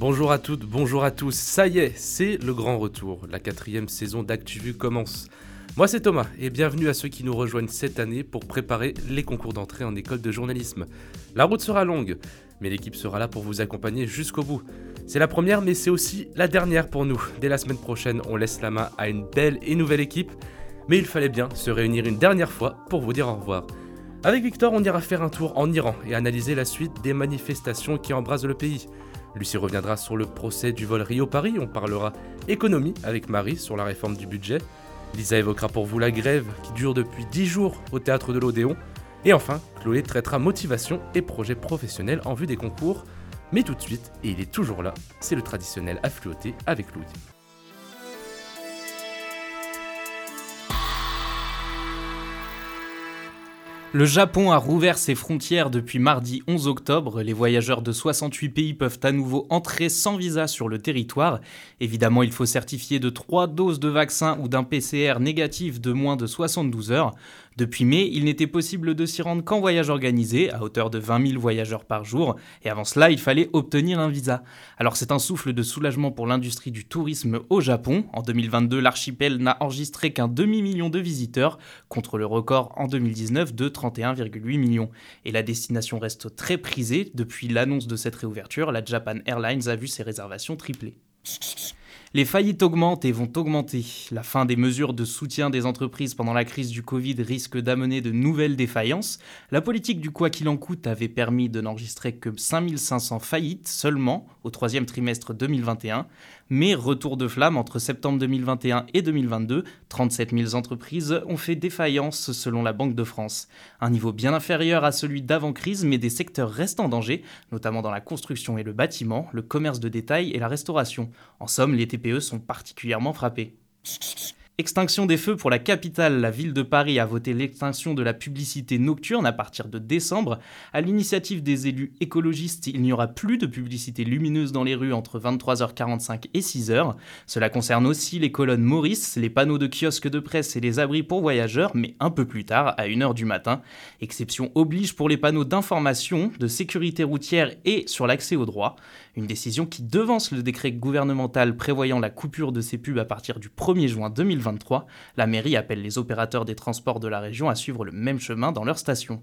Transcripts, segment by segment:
Bonjour à toutes, bonjour à tous. Ça y est, c'est le grand retour. La quatrième saison d'ActuVu commence. Moi c'est Thomas et bienvenue à ceux qui nous rejoignent cette année pour préparer les concours d'entrée en école de journalisme. La route sera longue, mais l'équipe sera là pour vous accompagner jusqu'au bout. C'est la première mais c'est aussi la dernière pour nous. Dès la semaine prochaine, on laisse la main à une belle et nouvelle équipe, mais il fallait bien se réunir une dernière fois pour vous dire au revoir. Avec Victor, on ira faire un tour en Iran et analyser la suite des manifestations qui embrasent le pays. Lucie reviendra sur le procès du vol Rio-Paris, on parlera économie avec Marie sur la réforme du budget. Lisa évoquera pour vous la grève qui dure depuis 10 jours au théâtre de l'Odéon. Et enfin, Chloé traitera motivation et projets professionnels en vue des concours. Mais tout de suite, et il est toujours là, c'est le traditionnel affluoté avec Louis. Le Japon a rouvert ses frontières depuis mardi 11 octobre. Les voyageurs de 68 pays peuvent à nouveau entrer sans visa sur le territoire. Évidemment, il faut certifier de 3 doses de vaccin ou d'un PCR négatif de moins de 72 heures. Depuis mai, il n'était possible de s'y rendre qu'en voyage organisé, à hauteur de 20 000 voyageurs par jour, et avant cela, il fallait obtenir un visa. Alors c'est un souffle de soulagement pour l'industrie du tourisme au Japon. En 2022, l'archipel n'a enregistré qu'un demi-million de visiteurs, contre le record en 2019 de 31,8 millions. Et la destination reste très prisée. Depuis l'annonce de cette réouverture, la Japan Airlines a vu ses réservations tripler. Les faillites augmentent et vont augmenter. La fin des mesures de soutien des entreprises pendant la crise du Covid risque d'amener de nouvelles défaillances. La politique du quoi qu'il en coûte avait permis de n'enregistrer que 5500 faillites seulement au troisième trimestre 2021. Mais retour de flamme entre septembre 2021 et 2022, 37 000 entreprises ont fait défaillance selon la Banque de France. Un niveau bien inférieur à celui d'avant-crise, mais des secteurs restent en danger, notamment dans la construction et le bâtiment, le commerce de détail et la restauration. Sont particulièrement frappés. Extinction des feux pour la capitale. La ville de Paris a voté l'extinction de la publicité nocturne à partir de décembre. À l'initiative des élus écologistes, il n'y aura plus de publicité lumineuse dans les rues entre 23h45 et 6h. Cela concerne aussi les colonnes Maurice, les panneaux de kiosques de presse et les abris pour voyageurs, mais un peu plus tard, à 1h du matin. Exception oblige pour les panneaux d'information, de sécurité routière et sur l'accès aux droits. Une décision qui devance le décret gouvernemental prévoyant la coupure de ces pubs à partir du 1er juin 2023. La mairie appelle les opérateurs des transports de la région à suivre le même chemin dans leurs stations.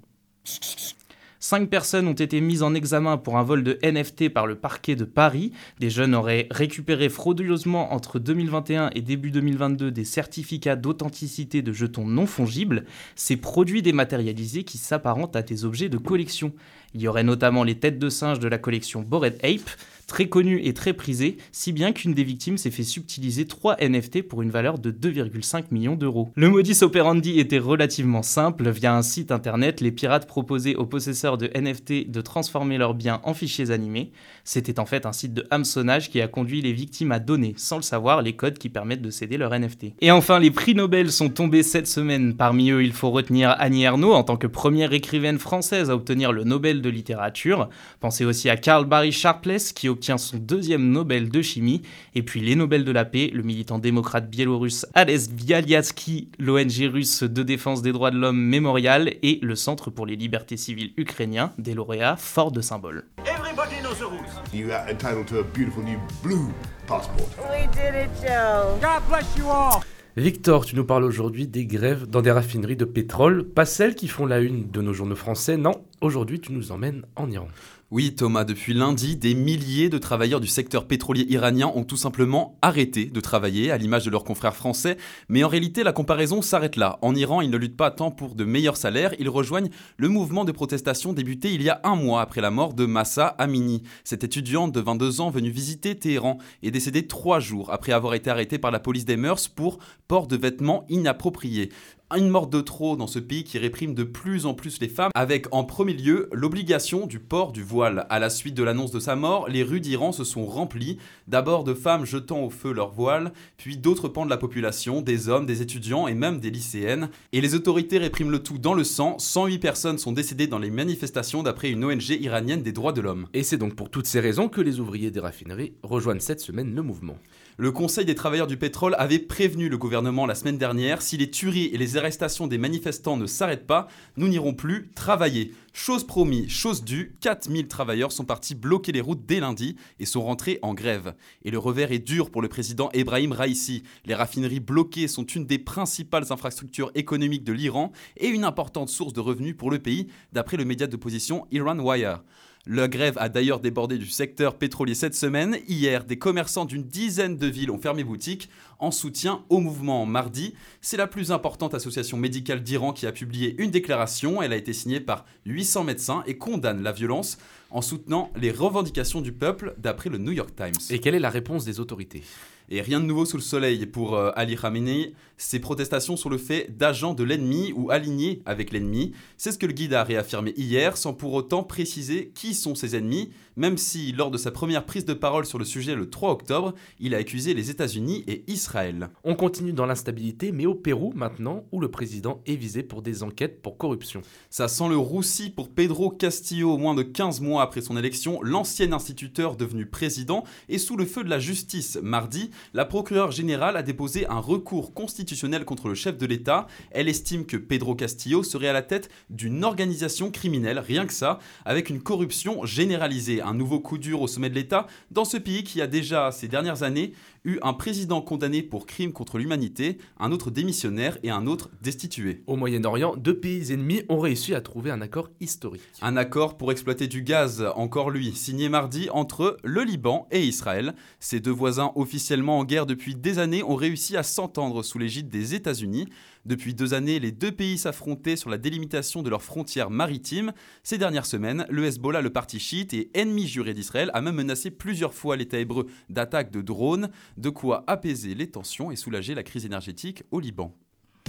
Cinq personnes ont été mises en examen pour un vol de NFT par le parquet de Paris. Des jeunes auraient récupéré frauduleusement entre 2021 et début 2022 des certificats d'authenticité de jetons non fongibles, ces produits dématérialisés qui s'apparentent à des objets de collection. Il y aurait notamment les têtes de singe de la collection Bored Ape, très connue et très prisée, si bien qu'une des victimes s'est fait subtiliser 3 NFT pour une valeur de 2,5 millions d'euros. Le modus operandi était relativement simple, via un site internet, les pirates proposaient aux possesseurs de NFT de transformer leurs biens en fichiers animés. C'était en fait un site de hameçonnage qui a conduit les victimes à donner, sans le savoir, les codes qui permettent de céder leurs NFT. Et enfin, les prix Nobel sont tombés cette semaine. Parmi eux, il faut retenir Annie Ernaux en tant que première écrivaine française à obtenir le Nobel de littérature. Pensez aussi à Karl Barry Sharpless qui obtient son deuxième Nobel de chimie. Et puis les Nobel de la paix, le militant démocrate biélorusse Ales Bialyatsky, l'ONG russe de défense des droits de l'homme Mémorial et le Centre pour les libertés civiles ukrainien, des lauréats forts de symboles. Everybody knows the rules. You are entitled to a beautiful new blue passport. We did it, Joe. God bless you all. Victor, tu nous parles aujourd'hui des grèves dans des raffineries de pétrole, pas celles qui font la une de nos journaux français, non, aujourd'hui tu nous emmènes en Iran. Oui Thomas, depuis lundi, des milliers de travailleurs du secteur pétrolier iranien ont tout simplement arrêté de travailler, à l'image de leurs confrères français, mais en réalité la comparaison s'arrête là. En Iran, ils ne luttent pas tant pour de meilleurs salaires, ils rejoignent le mouvement de protestation débuté il y a un mois après la mort de Massa Amini. Cette étudiante de 22 ans venue visiter Téhéran est décédée trois jours après avoir été arrêtée par la police des mœurs pour port de vêtements inappropriés une mort de trop dans ce pays qui réprime de plus en plus les femmes, avec en premier lieu l'obligation du port du voile. À la suite de l'annonce de sa mort, les rues d'Iran se sont remplies, d'abord de femmes jetant au feu leur voile, puis d'autres pans de la population, des hommes, des étudiants et même des lycéennes. Et les autorités répriment le tout dans le sang, 108 personnes sont décédées dans les manifestations d'après une ONG iranienne des droits de l'homme. Et c'est donc pour toutes ces raisons que les ouvriers des raffineries rejoignent cette semaine le mouvement. Le Conseil des travailleurs du pétrole avait prévenu le gouvernement la semaine dernière si les tueries et les arrestations des manifestants ne s'arrêtent pas, nous n'irons plus travailler. Chose promis, chose due, 4000 travailleurs sont partis bloquer les routes dès lundi et sont rentrés en grève. Et le revers est dur pour le président Ebrahim Raisi. Les raffineries bloquées sont une des principales infrastructures économiques de l'Iran et une importante source de revenus pour le pays, d'après le média d'opposition Iran Wire. La grève a d'ailleurs débordé du secteur pétrolier cette semaine. Hier, des commerçants d'une dizaine de villes ont fermé boutique en soutien au mouvement. Mardi, c'est la plus importante association médicale d'Iran qui a publié une déclaration. Elle a été signée par 800 médecins et condamne la violence en soutenant les revendications du peuple, d'après le New York Times. Et quelle est la réponse des autorités? Et rien de nouveau sous le soleil pour euh, Ali Khamenei. Ces protestations sont le fait d'agents de l'ennemi ou alignés avec l'ennemi. C'est ce que le guide a réaffirmé hier, sans pour autant préciser qui sont ses ennemis, même si, lors de sa première prise de parole sur le sujet le 3 octobre, il a accusé les États-Unis et Israël. On continue dans l'instabilité, mais au Pérou maintenant, où le président est visé pour des enquêtes pour corruption. Ça sent le roussi pour Pedro Castillo. Moins de 15 mois après son élection, l'ancien instituteur devenu président est sous le feu de la justice. Mardi, la procureure générale a déposé un recours constitutionnel contre le chef de l'État. Elle estime que Pedro Castillo serait à la tête d'une organisation criminelle, rien que ça, avec une corruption généralisée. Un nouveau coup dur au sommet de l'État dans ce pays qui a déjà, ces dernières années, eu un président condamné pour crime contre l'humanité, un autre démissionnaire et un autre destitué. Au Moyen-Orient, deux pays ennemis ont réussi à trouver un accord historique. Un accord pour exploiter du gaz, encore lui, signé mardi entre le Liban et Israël. Ces deux voisins officiellement en guerre depuis des années ont réussi à s'entendre sous l'égide des États-Unis. Depuis deux années, les deux pays s'affrontaient sur la délimitation de leurs frontières maritimes. Ces dernières semaines, le Hezbollah, le parti chiite et ennemi juré d'Israël, a même menacé plusieurs fois l'État hébreu d'attaques de drones, de quoi apaiser les tensions et soulager la crise énergétique au Liban.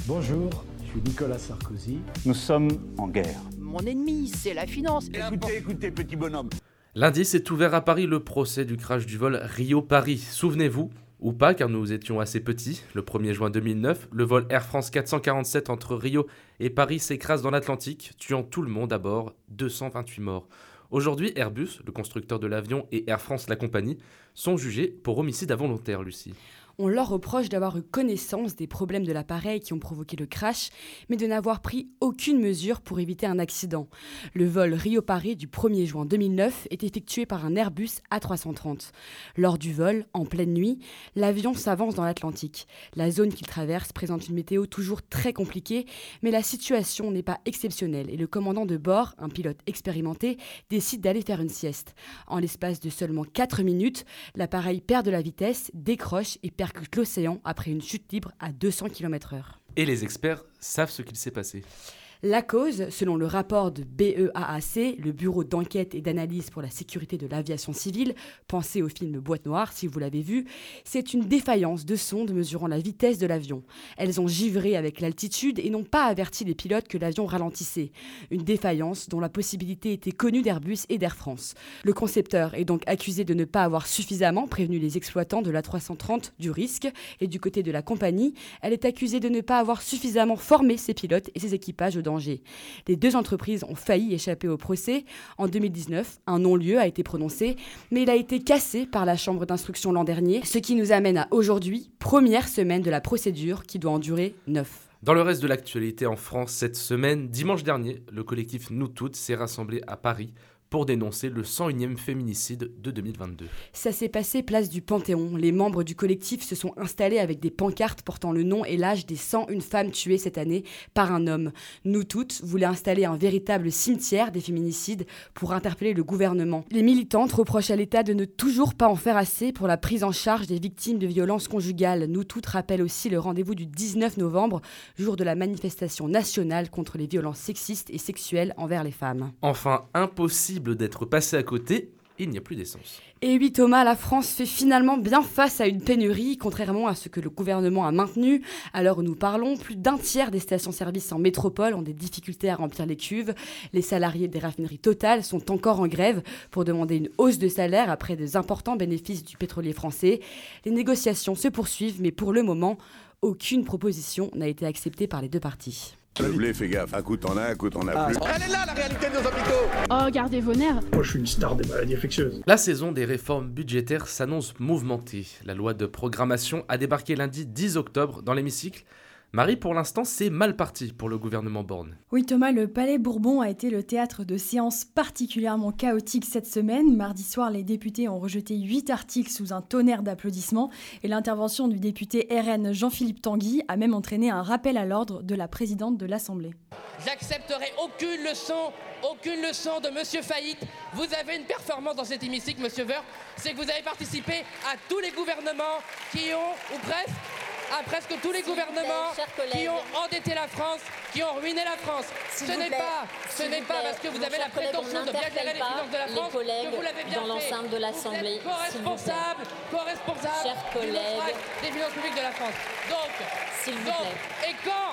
Bonjour, je suis Nicolas Sarkozy. Nous sommes en guerre. Mon ennemi, c'est la finance. Écoutez, écoutez, petit bonhomme. Lundi s'est ouvert à Paris le procès du crash du vol Rio-Paris. Souvenez-vous, ou pas car nous étions assez petits. Le 1er juin 2009, le vol Air France 447 entre Rio et Paris s'écrase dans l'Atlantique, tuant tout le monde à bord, 228 morts. Aujourd'hui, Airbus, le constructeur de l'avion, et Air France, la compagnie, sont jugés pour homicide involontaire, Lucie. On leur reproche d'avoir eu connaissance des problèmes de l'appareil qui ont provoqué le crash, mais de n'avoir pris aucune mesure pour éviter un accident. Le vol Rio-Paris du 1er juin 2009 est effectué par un Airbus A330. Lors du vol, en pleine nuit, l'avion s'avance dans l'Atlantique. La zone qu'il traverse présente une météo toujours très compliquée, mais la situation n'est pas exceptionnelle et le commandant de bord, un pilote expérimenté, décide d'aller faire une sieste. En l'espace de seulement 4 minutes, l'appareil perd de la vitesse, décroche et perd l'océan après une chute libre à 200 km/h. Et les experts savent ce qu'il s'est passé. La cause, selon le rapport de BEAAC, le Bureau d'enquête et d'analyse pour la sécurité de l'aviation civile, pensez au film Boîte Noire si vous l'avez vu, c'est une défaillance de sondes mesurant la vitesse de l'avion. Elles ont givré avec l'altitude et n'ont pas averti les pilotes que l'avion ralentissait. Une défaillance dont la possibilité était connue d'Airbus et d'Air France. Le concepteur est donc accusé de ne pas avoir suffisamment prévenu les exploitants de la 330 du risque et du côté de la compagnie, elle est accusée de ne pas avoir suffisamment formé ses pilotes et ses équipages Les deux entreprises ont failli échapper au procès. En 2019, un non-lieu a été prononcé, mais il a été cassé par la Chambre d'instruction l'an dernier, ce qui nous amène à aujourd'hui, première semaine de la procédure qui doit en durer neuf. Dans le reste de l'actualité en France cette semaine, dimanche dernier, le collectif Nous Toutes s'est rassemblé à Paris pour dénoncer le 101e féminicide de 2022. Ça s'est passé place du Panthéon. Les membres du collectif se sont installés avec des pancartes portant le nom et l'âge des 101 femmes tuées cette année par un homme. Nous toutes voulaient installer un véritable cimetière des féminicides pour interpeller le gouvernement. Les militantes reprochent à l'État de ne toujours pas en faire assez pour la prise en charge des victimes de violences conjugales. Nous toutes rappellent aussi le rendez-vous du 19 novembre, jour de la manifestation nationale contre les violences sexistes et sexuelles envers les femmes. Enfin, d'être passé à côté, il n'y a plus d'essence. Et oui Thomas, la France fait finalement bien face à une pénurie, contrairement à ce que le gouvernement a maintenu. À l'heure où nous parlons, plus d'un tiers des stations-service en métropole ont des difficultés à remplir les cuves. Les salariés des raffineries totales sont encore en grève pour demander une hausse de salaire après des importants bénéfices du pétrolier français. Les négociations se poursuivent, mais pour le moment, aucune proposition n'a été acceptée par les deux parties. Le blé, fais gaffe. Un coup t'en as, un coup t'en as plus. Elle est là la réalité de nos hôpitaux Oh, gardez vos nerfs Moi, je suis une star des maladies infectieuses. La saison des réformes budgétaires s'annonce mouvementée. La loi de programmation a débarqué lundi 10 octobre dans l'hémicycle. Marie, pour l'instant, c'est mal parti pour le gouvernement Borne. Oui Thomas, le Palais Bourbon a été le théâtre de séances particulièrement chaotiques cette semaine. Mardi soir, les députés ont rejeté 8 articles sous un tonnerre d'applaudissements et l'intervention du député RN Jean-Philippe Tanguy a même entraîné un rappel à l'ordre de la présidente de l'Assemblée. J'accepterai aucune leçon, aucune leçon de Monsieur Faillite. Vous avez une performance dans cet hémicycle, Monsieur Veur, c'est que vous avez participé à tous les gouvernements qui ont, ou presque, à presque tous les gouvernements qui ont endetté la France, qui ont ruiné la France. Ce n'est pas, ce n'est pas parce que vous avez la prétention on de bien gérer les finances de la France que vous l'avez bien dans l'enceinte de l'Assemblée, co-responsable, co-responsable des finances publiques de la France. Donc, S'il vous donc, plaît. et quand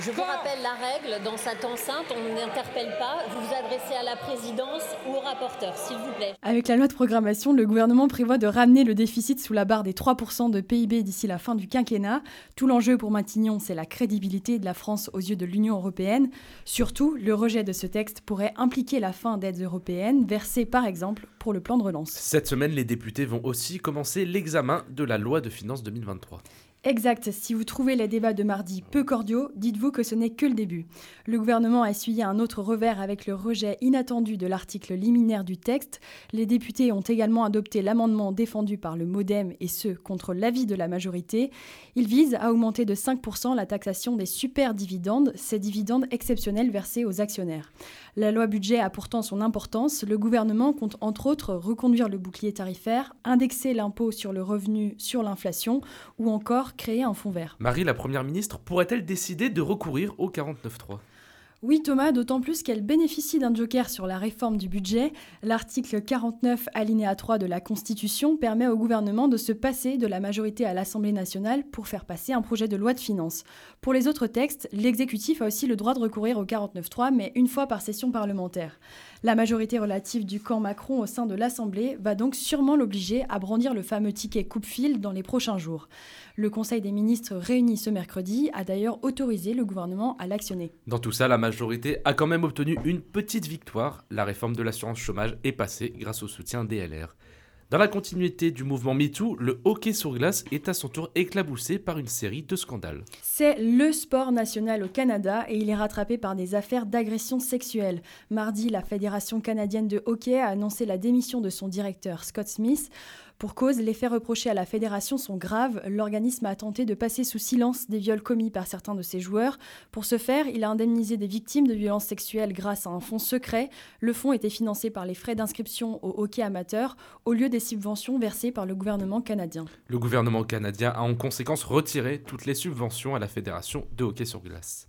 Je vous rappelle la règle, dans cette enceinte, on n'interpelle pas, vous vous adressez à la présidence ou au rapporteur, s'il vous plaît. Avec la loi de programmation, le gouvernement prévoit de ramener le déficit sous la barre des 3% de PIB d'ici la fin du quinquennat. Tout l'enjeu pour Matignon, c'est la crédibilité de la France aux yeux de l'Union européenne. Surtout, le rejet de ce texte pourrait impliquer la fin d'aides européennes, versées par exemple pour le plan de relance. Cette semaine, les députés vont aussi commencer l'examen de la loi de finances 2023. Exact, si vous trouvez les débats de mardi peu cordiaux, dites-vous que ce n'est que le début. Le gouvernement a essuyé un autre revers avec le rejet inattendu de l'article liminaire du texte. Les députés ont également adopté l'amendement défendu par le Modem et ce, contre l'avis de la majorité. Il vise à augmenter de 5% la taxation des super dividendes, ces dividendes exceptionnels versés aux actionnaires. La loi budget a pourtant son importance. Le gouvernement compte entre autres reconduire le bouclier tarifaire, indexer l'impôt sur le revenu sur l'inflation ou encore créer un fonds vert. Marie, la première ministre, pourrait-elle décider de recourir au 49.3 Oui Thomas, d'autant plus qu'elle bénéficie d'un joker sur la réforme du budget. L'article 49 alinéa 3 de la Constitution permet au gouvernement de se passer de la majorité à l'Assemblée nationale pour faire passer un projet de loi de finances. Pour les autres textes, l'exécutif a aussi le droit de recourir au 49.3, mais une fois par session parlementaire. La majorité relative du camp Macron au sein de l'Assemblée va donc sûrement l'obliger à brandir le fameux ticket coupe-fil dans les prochains jours. Le Conseil des ministres réuni ce mercredi a d'ailleurs autorisé le gouvernement à l'actionner. Majorité a quand même obtenu une petite victoire. La réforme de l'assurance chômage est passée grâce au soutien des LR. Dans la continuité du mouvement MeToo, le hockey sur glace est à son tour éclaboussé par une série de scandales. C'est le sport national au Canada et il est rattrapé par des affaires d'agression sexuelle. Mardi, la Fédération canadienne de hockey a annoncé la démission de son directeur Scott Smith. Pour cause, les faits reprochés à la fédération sont graves. L'organisme a tenté de passer sous silence des viols commis par certains de ses joueurs. Pour ce faire, il a indemnisé des victimes de violences sexuelles grâce à un fonds secret. Le fonds était financé par les frais d'inscription au hockey amateur au lieu des subventions versées par le gouvernement canadien. Le gouvernement canadien a en conséquence retiré toutes les subventions à la fédération de hockey sur glace.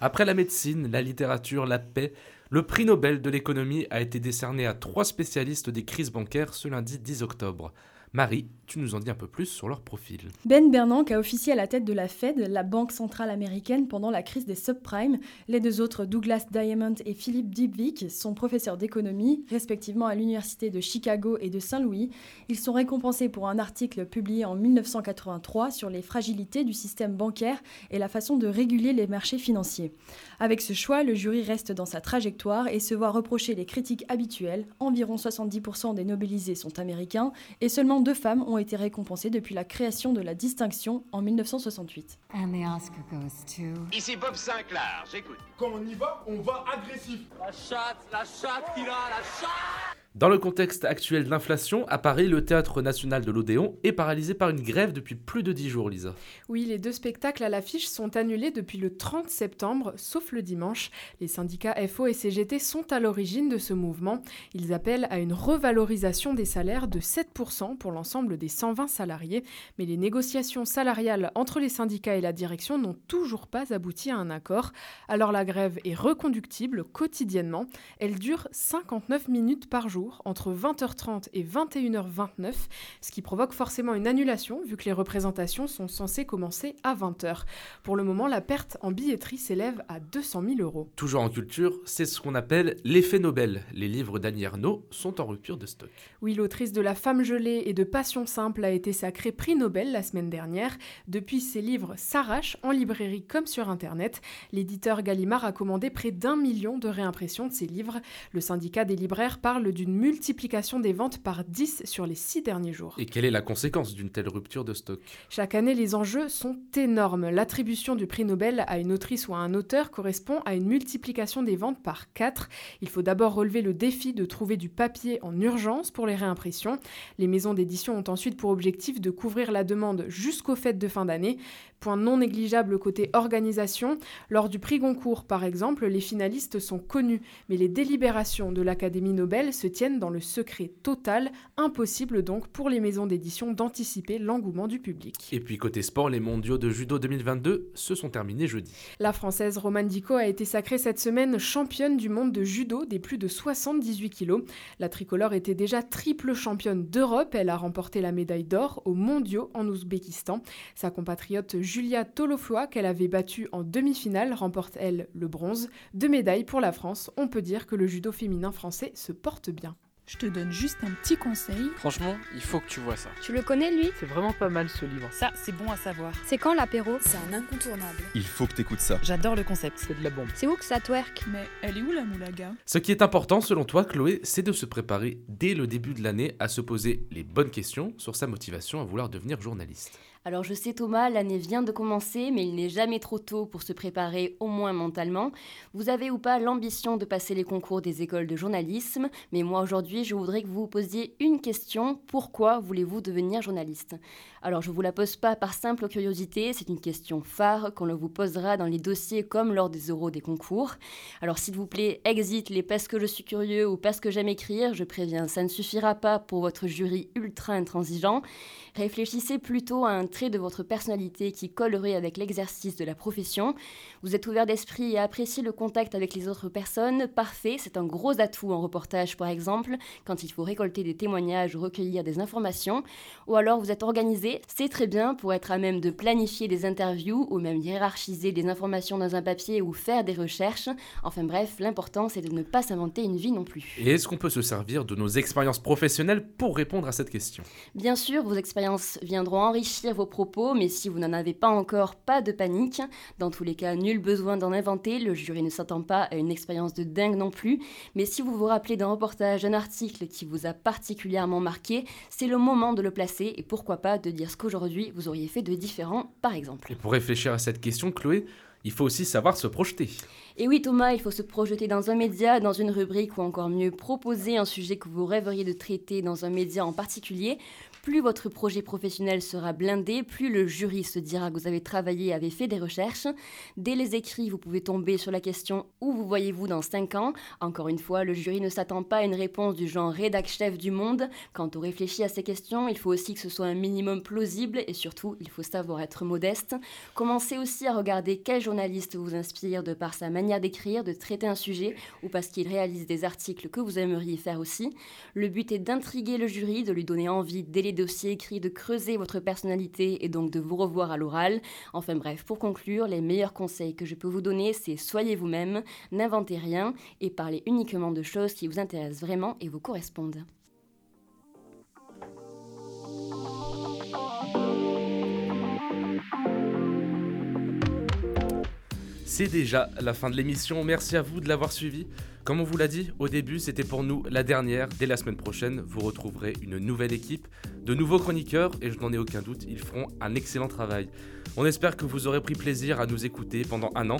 Après la médecine, la littérature, la paix, le prix Nobel de l'économie a été décerné à trois spécialistes des crises bancaires ce lundi 10 octobre. Marie, tu nous en dis un peu plus sur leur profil. Ben Bernanke a officié à la tête de la Fed, la banque centrale américaine, pendant la crise des subprimes. Les deux autres, Douglas Diamond et Philippe Dybvig, sont professeurs d'économie, respectivement à l'université de Chicago et de Saint-Louis. Ils sont récompensés pour un article publié en 1983 sur les fragilités du système bancaire et la façon de réguler les marchés financiers. Avec ce choix, le jury reste dans sa trajectoire et se voit reprocher les critiques habituelles. Environ 70% des nobelisés sont américains et seulement deux femmes ont été récompensées depuis la création de la distinction en 1968. Ici Bob Sinclair, j'écoute. Quand on y va, on va agressif. La chatte, la chatte qu'il a, la chatte Dans le contexte actuel d'inflation, à Paris, le Théâtre national de l'Odéon est paralysé par une grève depuis plus de 10 jours, Lisa. Oui, les deux spectacles à l'affiche sont annulés depuis le 30 septembre, sauf le dimanche. Les syndicats FO et CGT sont à l'origine de ce mouvement. Ils appellent à une revalorisation des salaires de 7% pour l'ensemble des 120 salariés. Mais les négociations salariales entre les syndicats et la direction n'ont toujours pas abouti à un accord. Alors la grève est reconductible quotidiennement. Elle dure 59 minutes par jour jour, entre 20h30 et 21h29, ce qui provoque forcément une annulation vu que les représentations sont censées commencer à 20h. Pour le moment, la perte en billetterie s'élève à 200 000 euros. Toujours en culture, c'est ce qu'on appelle l'effet Nobel. Les livres d'Annie Ernaux sont en rupture de stock. Oui, l'autrice de La femme gelée et de Passion simple a été sacrée prix Nobel la semaine dernière. Depuis, ses livres s'arrachent en librairie comme sur Internet. L'éditeur Gallimard a commandé près d'un million de réimpressions de ses livres. Le syndicat des libraires parle d'une multiplication des ventes par 10 sur les 6 derniers jours. Et quelle est la conséquence d'une telle rupture de stock? Chaque année, les enjeux sont énormes. L'attribution du prix Nobel à une autrice ou à un auteur correspond à une multiplication des ventes par 4. Il faut d'abord relever le défi de trouver du papier en urgence pour les réimpressions. Les maisons d'édition ont ensuite pour objectif de couvrir la demande jusqu'aux fêtes de fin d'année. Point non négligeable côté organisation, lors du prix Goncourt par exemple, les finalistes sont connus, mais les délibérations de l'Académie Nobel se tiennent dans le secret total, impossible donc pour les maisons d'édition d'anticiper l'engouement du public. Et puis côté sport, les mondiaux de judo 2022 se sont terminés jeudi. La française Romane Dico a été sacrée cette semaine championne du monde de judo des plus de 78 kilos. La tricolore était déjà triple championne d'Europe, elle a remporté la médaille d'or aux mondiaux en Ouzbékistan. Sa compatriote Julia Tolofua, qu'elle avait battue en demi-finale, remporte elle le bronze. Deux médailles pour la France. On peut dire que le judo féminin français se porte bien. Je te donne juste un petit conseil. Franchement, il faut que tu vois ça. Tu le connais lui? C'est vraiment pas mal ce livre. Ça, c'est bon à savoir. C'est quand l'apéro? C'est un incontournable. Il faut que t'écoutes ça. J'adore le concept. C'est de la bombe. C'est où que ça twerk? Mais elle est où la moulaga? Ce qui est important selon toi, Chloé, c'est de se préparer dès le début de l'année à se poser les bonnes questions sur sa motivation à vouloir devenir journaliste. Alors je sais Thomas, l'année vient de commencer, mais il n'est jamais trop tôt pour se préparer au moins mentalement. Vous avez ou pas l'ambition de passer les concours des écoles de journalisme, mais moi aujourd'hui je voudrais que vous vous posiez une question, pourquoi voulez-vous devenir journaliste? Alors je vous la pose pas par simple curiosité, c'est une question phare qu'on vous posera dans les dossiers comme lors des oraux des concours. Alors s'il vous plaît, exit les parce que je suis curieux ou parce que j'aime écrire, je préviens, ça ne suffira pas pour votre jury ultra intransigeant. Réfléchissez plutôt à un trait de votre personnalité qui collerait avec l'exercice de la profession. Vous êtes ouvert d'esprit et appréciez le contact avec les autres personnes. Parfait, c'est un gros atout en reportage par exemple, quand il faut récolter des témoignages ou recueillir des informations. Ou alors vous êtes organisé, c'est très bien pour être à même de planifier des interviews ou même hiérarchiser des informations dans un papier ou faire des recherches. Enfin bref, l'important c'est de ne pas s'inventer une vie non plus. Et est-ce qu'on peut se servir de nos expériences professionnelles pour répondre à cette question? Bien sûr, vos expériences viendront enrichir vos propos, mais si vous n'en avez pas encore, pas de panique. Dans tous les cas, nul besoin d'en inventer, le jury ne s'attend pas à une expérience de dingue non plus. Mais si vous vous rappelez d'un reportage, d'un article qui vous a particulièrement marqué, c'est le moment de le placer et pourquoi pas de dire ce qu'aujourd'hui vous auriez fait de différent, par exemple. Et pour réfléchir à cette question, Chloé, il faut aussi savoir se projeter. Et oui Thomas, il faut se projeter dans un média, dans une rubrique ou encore mieux proposer un sujet que vous rêveriez de traiter dans un média en particulier. Plus votre projet professionnel sera blindé, plus le jury se dira que vous avez travaillé, avez fait des recherches. Dès les écrits, vous pouvez tomber sur la question où vous voyez-vous dans 5 ans? Encore une fois, le jury ne s'attend pas à une réponse du genre rédac chef du monde. Quand on réfléchit à ces questions, il faut aussi que ce soit un minimum plausible et surtout, il faut savoir être modeste. Commencez aussi à regarder quel journaliste vous inspire de par sa manière d'écrire, de traiter un sujet ou parce qu'il réalise des articles que vous aimeriez faire aussi. Le but est d'intriguer le jury, de lui donner envie dès dossiers écrits, de creuser votre personnalité et donc de vous revoir à l'oral. Enfin bref, pour conclure, les meilleurs conseils que je peux vous donner, c'est soyez vous-même, n'inventez rien et parlez uniquement de choses qui vous intéressent vraiment et vous correspondent. C'est déjà la fin de l'émission, merci à vous de l'avoir suivi. Comme on vous l'a dit au début, c'était pour nous la dernière. Dès la semaine prochaine, vous retrouverez une nouvelle équipe, de nouveaux chroniqueurs, et je n'en ai aucun doute, ils feront un excellent travail. On espère que vous aurez pris plaisir à nous écouter pendant un an.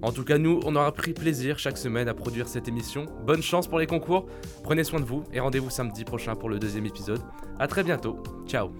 En tout cas, nous, on aura pris plaisir chaque semaine à produire cette émission. Bonne chance pour les concours, prenez soin de vous, et rendez-vous samedi prochain pour le deuxième épisode. A très bientôt, ciao